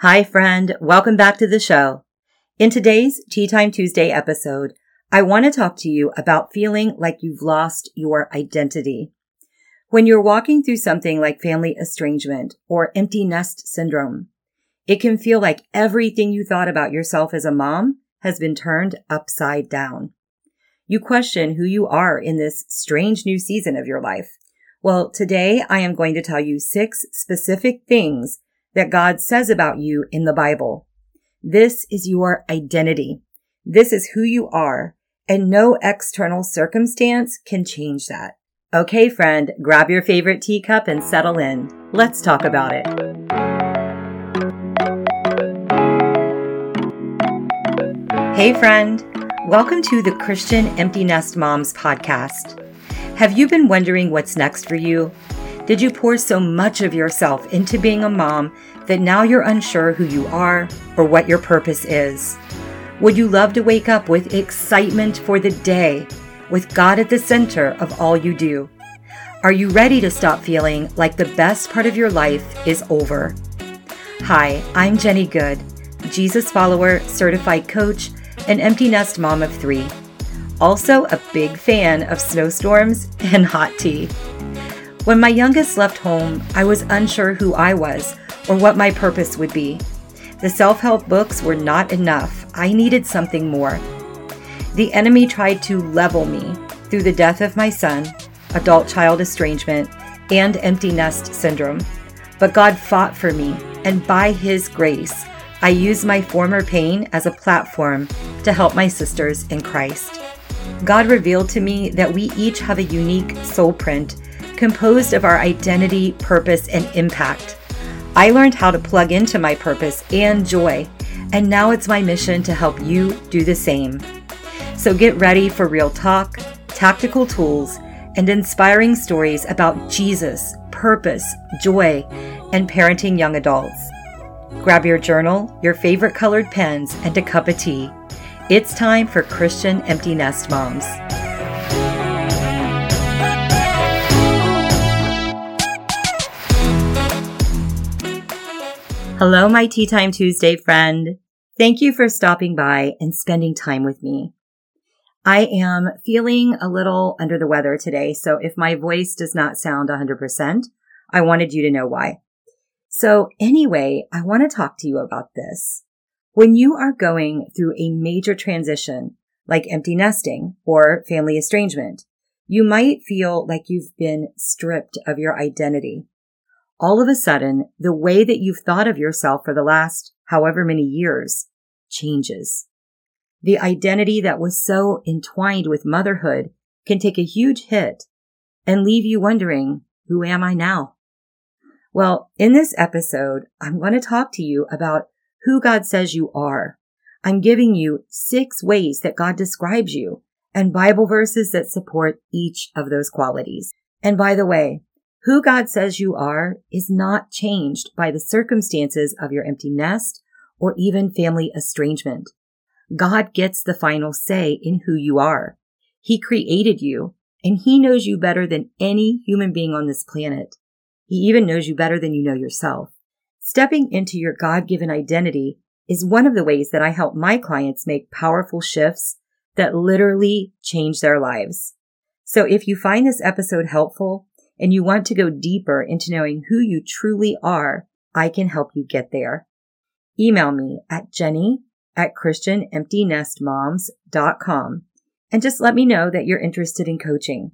Hi, friend. Welcome back to the show. In today's Tea Time Tuesday episode, I want to talk to you about feeling like you've lost your identity. When you're walking through something like family estrangement or empty nest syndrome, it can feel like everything you thought about yourself as a mom has been turned upside down. You question who you are in this strange new season of your life. Well, today I am going to tell you six specific things that God says about you in the Bible. This is your identity. This is who you are, and no external circumstance can change that. Okay, friend, grab your favorite teacup and settle in. Let's talk about it. Hey, friend. Welcome to the Christian Empty Nest Moms podcast. Have you been wondering what's next for you? Did you pour so much of yourself into being a mom that now you're unsure who you are or what your purpose is? Would you love to wake up with excitement for the day, with God at the center of all you do? Are you ready to stop feeling like the best part of your life is over? Hi, I'm Jenny Good, Jesus follower, certified coach, and empty nest mom of three. Also, a big fan of snowstorms and hot tea. When my youngest left home, I was unsure who I was or what my purpose would be. The self help books were not enough. I needed something more. The enemy tried to level me through the death of my son, adult child estrangement, and empty nest syndrome. But God fought for me, and by His grace, I used my former pain as a platform to help my sisters in Christ. God revealed to me that we each have a unique soul print composed of our identity, purpose, and impact. I learned how to plug into my purpose and joy, and now it's my mission to help you do the same. So get ready for real talk, tactical tools, and inspiring stories about Jesus, purpose, joy, and parenting young adults. Grab your journal, your favorite colored pens, and a cup of tea. It's time for Christian Empty Nest Moms. Hello, my Tea Time Tuesday friend. Thank you for stopping by and spending time with me. I am feeling a little under the weather today, so if my voice does not sound 100%, I wanted you to know why. So anyway, I want to talk to you about this. When you are going through a major transition, like empty nesting or family estrangement, you might feel like you've been stripped of your identity all of a sudden, the way that you've thought of yourself for the last however many years changes. The identity that was so entwined with motherhood can take a huge hit and leave you wondering, who am I now? Well, in this episode, I'm going to talk to you about who God says you are. I'm giving you six ways that God describes you and Bible verses that support each of those qualities. And by the way, who God says you are is not changed by the circumstances of your empty nest or even family estrangement. God gets the final say in who you are. He created you and he knows you better than any human being on this planet. He even knows you better than you know yourself. Stepping into your God given identity is one of the ways that I help my clients make powerful shifts that literally change their lives. So if you find this episode helpful, and you want to go deeper into knowing who you truly are, I can help you get there. Email me at jenny at christianemptynestmoms.com and just let me know that you're interested in coaching.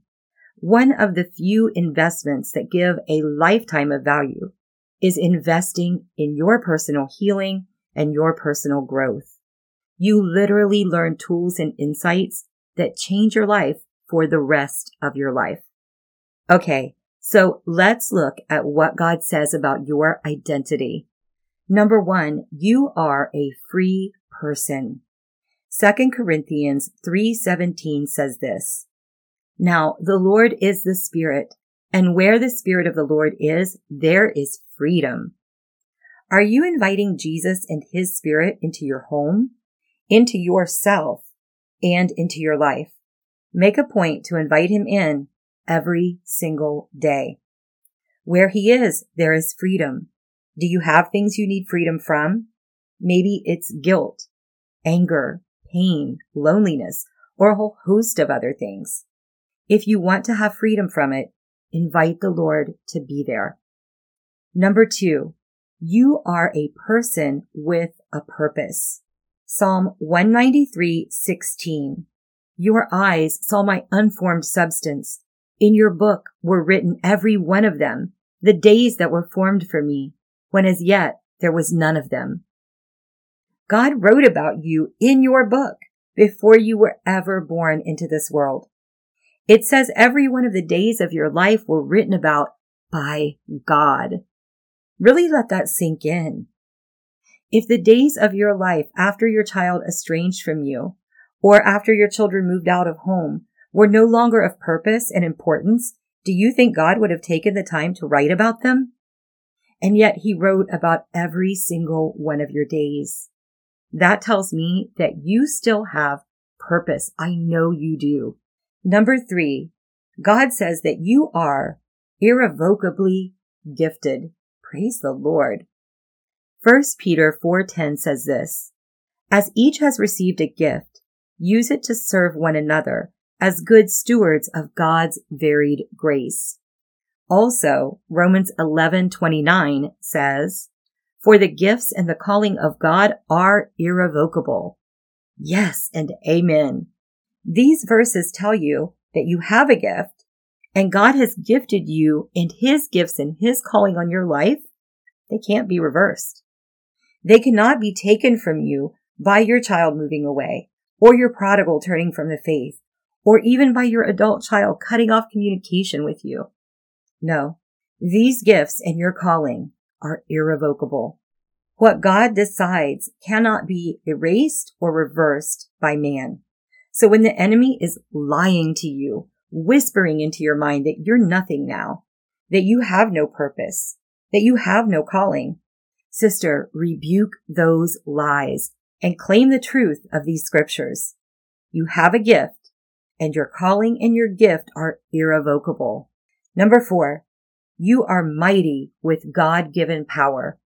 One of the few investments that give a lifetime of value is investing in your personal healing and your personal growth. You literally learn tools and insights that change your life for the rest of your life. Okay, so let's look at what God says about your identity. Number one, you are a free person. 2 Corinthians 3:17 says this. Now, the Lord is the Spirit, and where the Spirit of the Lord is, there is freedom. Are you inviting Jesus and His Spirit into your home, into yourself, and into your life? Make a point to invite Him in every single day. Where he is, there is freedom. Do you have things you need freedom from? Maybe it's guilt, anger, pain, loneliness, or a whole host of other things. If you want to have freedom from it, invite the Lord to be there. Number two, you are a person with a purpose. Psalm 193, 16. Your eyes saw my unformed substance. In your book were written every one of them, the days that were formed for me, when as yet there was none of them. God wrote about you in your book before you were ever born into this world. It says every one of the days of your life were written about by God. Really let that sink in. If the days of your life after your child estranged from you, or after your children moved out of home, were no longer of purpose and importance, do you think God would have taken the time to write about them? And yet he wrote about every single one of your days. That tells me that you still have purpose. I know you do. Number three, God says that you are irrevocably gifted. Praise the Lord. 1 Peter 4:10 says this, As each has received a gift, use it to serve one another as good stewards of God's varied grace. Also, Romans 11:29 says, "For the gifts and the calling of God are irrevocable." Yes, and amen. These verses tell you that you have a gift and God has gifted you and his gifts and his calling on your life, they can't be reversed. They cannot be taken from you by your child moving away or your prodigal turning from the faith or even by your adult child cutting off communication with you. No, these gifts and your calling are irrevocable. What God decides cannot be erased or reversed by man. So when the enemy is lying to you whispering into your mind that you're nothing now, that you have no purpose, that you have no calling. Sister, rebuke those lies and claim the truth of these scriptures. You have a gift and your calling and your gift are irrevocable. Number four, you are mighty with God-given power.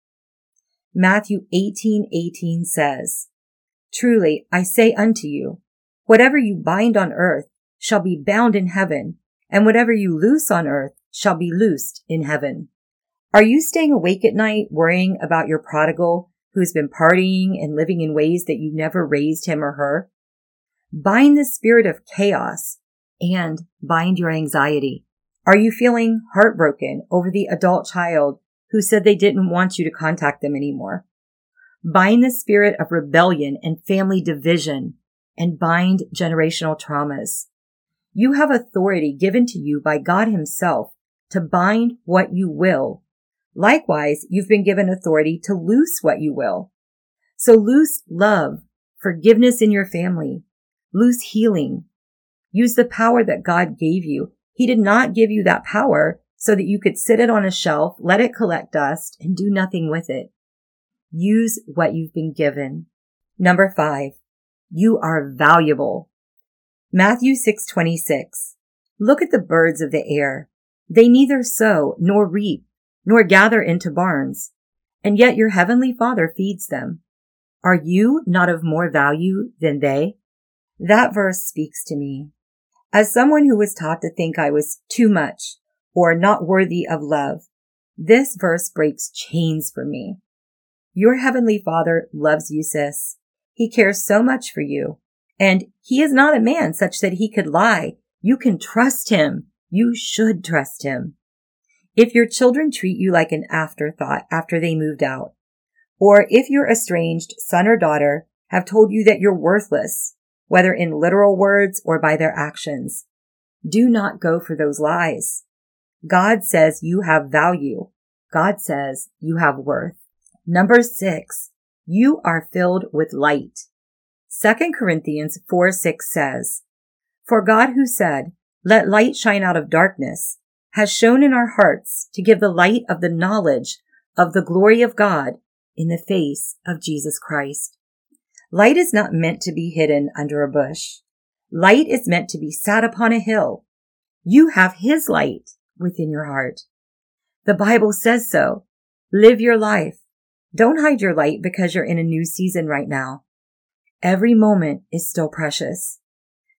Matthew 18, 18 says, Truly I say unto you, whatever you bind on earth shall be bound in heaven, and whatever you loose on earth shall be loosed in heaven. Are you staying awake at night worrying about your prodigal who's been partying and living in ways that you never raised him or her? Bind the spirit of chaos and bind your anxiety. Are you feeling heartbroken over the adult child who said they didn't want you to contact them anymore? Bind the spirit of rebellion and family division and bind generational traumas. You have authority given to you by God himself to bind what you will. Likewise, you've been given authority to loose what you will. So loose love, forgiveness in your family, loose healing. Use the power that God gave you. He did not give you that power so that you could sit it on a shelf, let it collect dust, and do nothing with it. Use what you've been given. Number five, you are valuable. Matthew 6:26 Look at the birds of the air. They neither sow nor reap nor gather into barns, and yet your heavenly Father feeds them. Are you not of more value than they? That verse speaks to me. As someone who was taught to think I was too much or not worthy of love, this verse breaks chains for me. Your heavenly Father loves you, sis. He cares so much for you and he is not a man such that he could lie. You can trust him. You should trust him. If your children treat you like an afterthought after they moved out, or if your estranged son or daughter have told you that you're worthless, whether in literal words or by their actions, do not go for those lies. God says you have value. God says you have worth. Number six, you are filled with light. 2 Corinthians 4 6 says, For God who said, Let light shine out of darkness, has shone in our hearts to give the light of the knowledge of the glory of God in the face of Jesus Christ. Light is not meant to be hidden under a bush. Light is meant to be sat upon a hill. You have His light within your heart. The Bible says so. Live your life. Don't hide your light because you're in a new season right now. Every moment is still precious.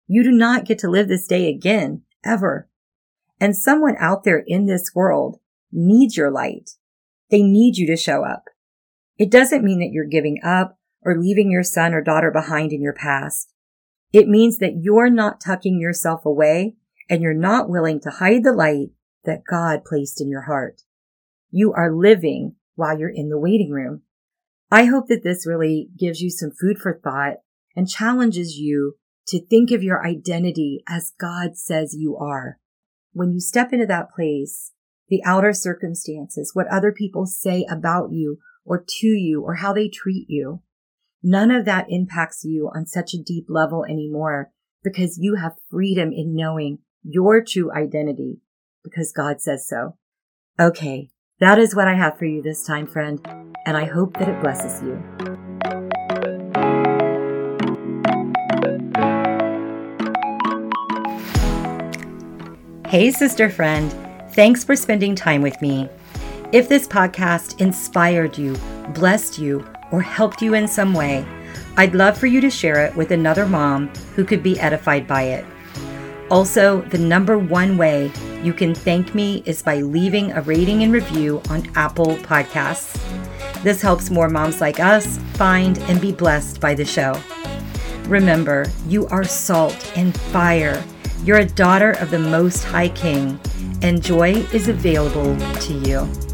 You do not get to live this day again, ever. And someone out there in this world needs your light. They need you to show up. It doesn't mean that you're giving up or leaving your son or daughter behind in your past. It means that you're not tucking yourself away and you're not willing to hide the light that God placed in your heart. You are living while you're in the waiting room. I hope that this really gives you some food for thought and challenges you to think of your identity as God says you are. When you step into that place, the outer circumstances, what other people say about you or to you or how they treat you, none of that impacts you on such a deep level anymore because you have freedom in knowing your true identity because God says so. Okay. That is what I have for you this time, friend, and I hope that it blesses you. Hey, sister friend. Thanks for spending time with me. If this podcast inspired you, blessed you, or helped you in some way, I'd love for you to share it with another mom who could be edified by it. Also, the number one way you can thank me is by leaving a rating and review on Apple Podcasts. This helps more moms like us find and be blessed by the show. Remember, you are salt and fire. You're a daughter of the Most High King, and joy is available to you.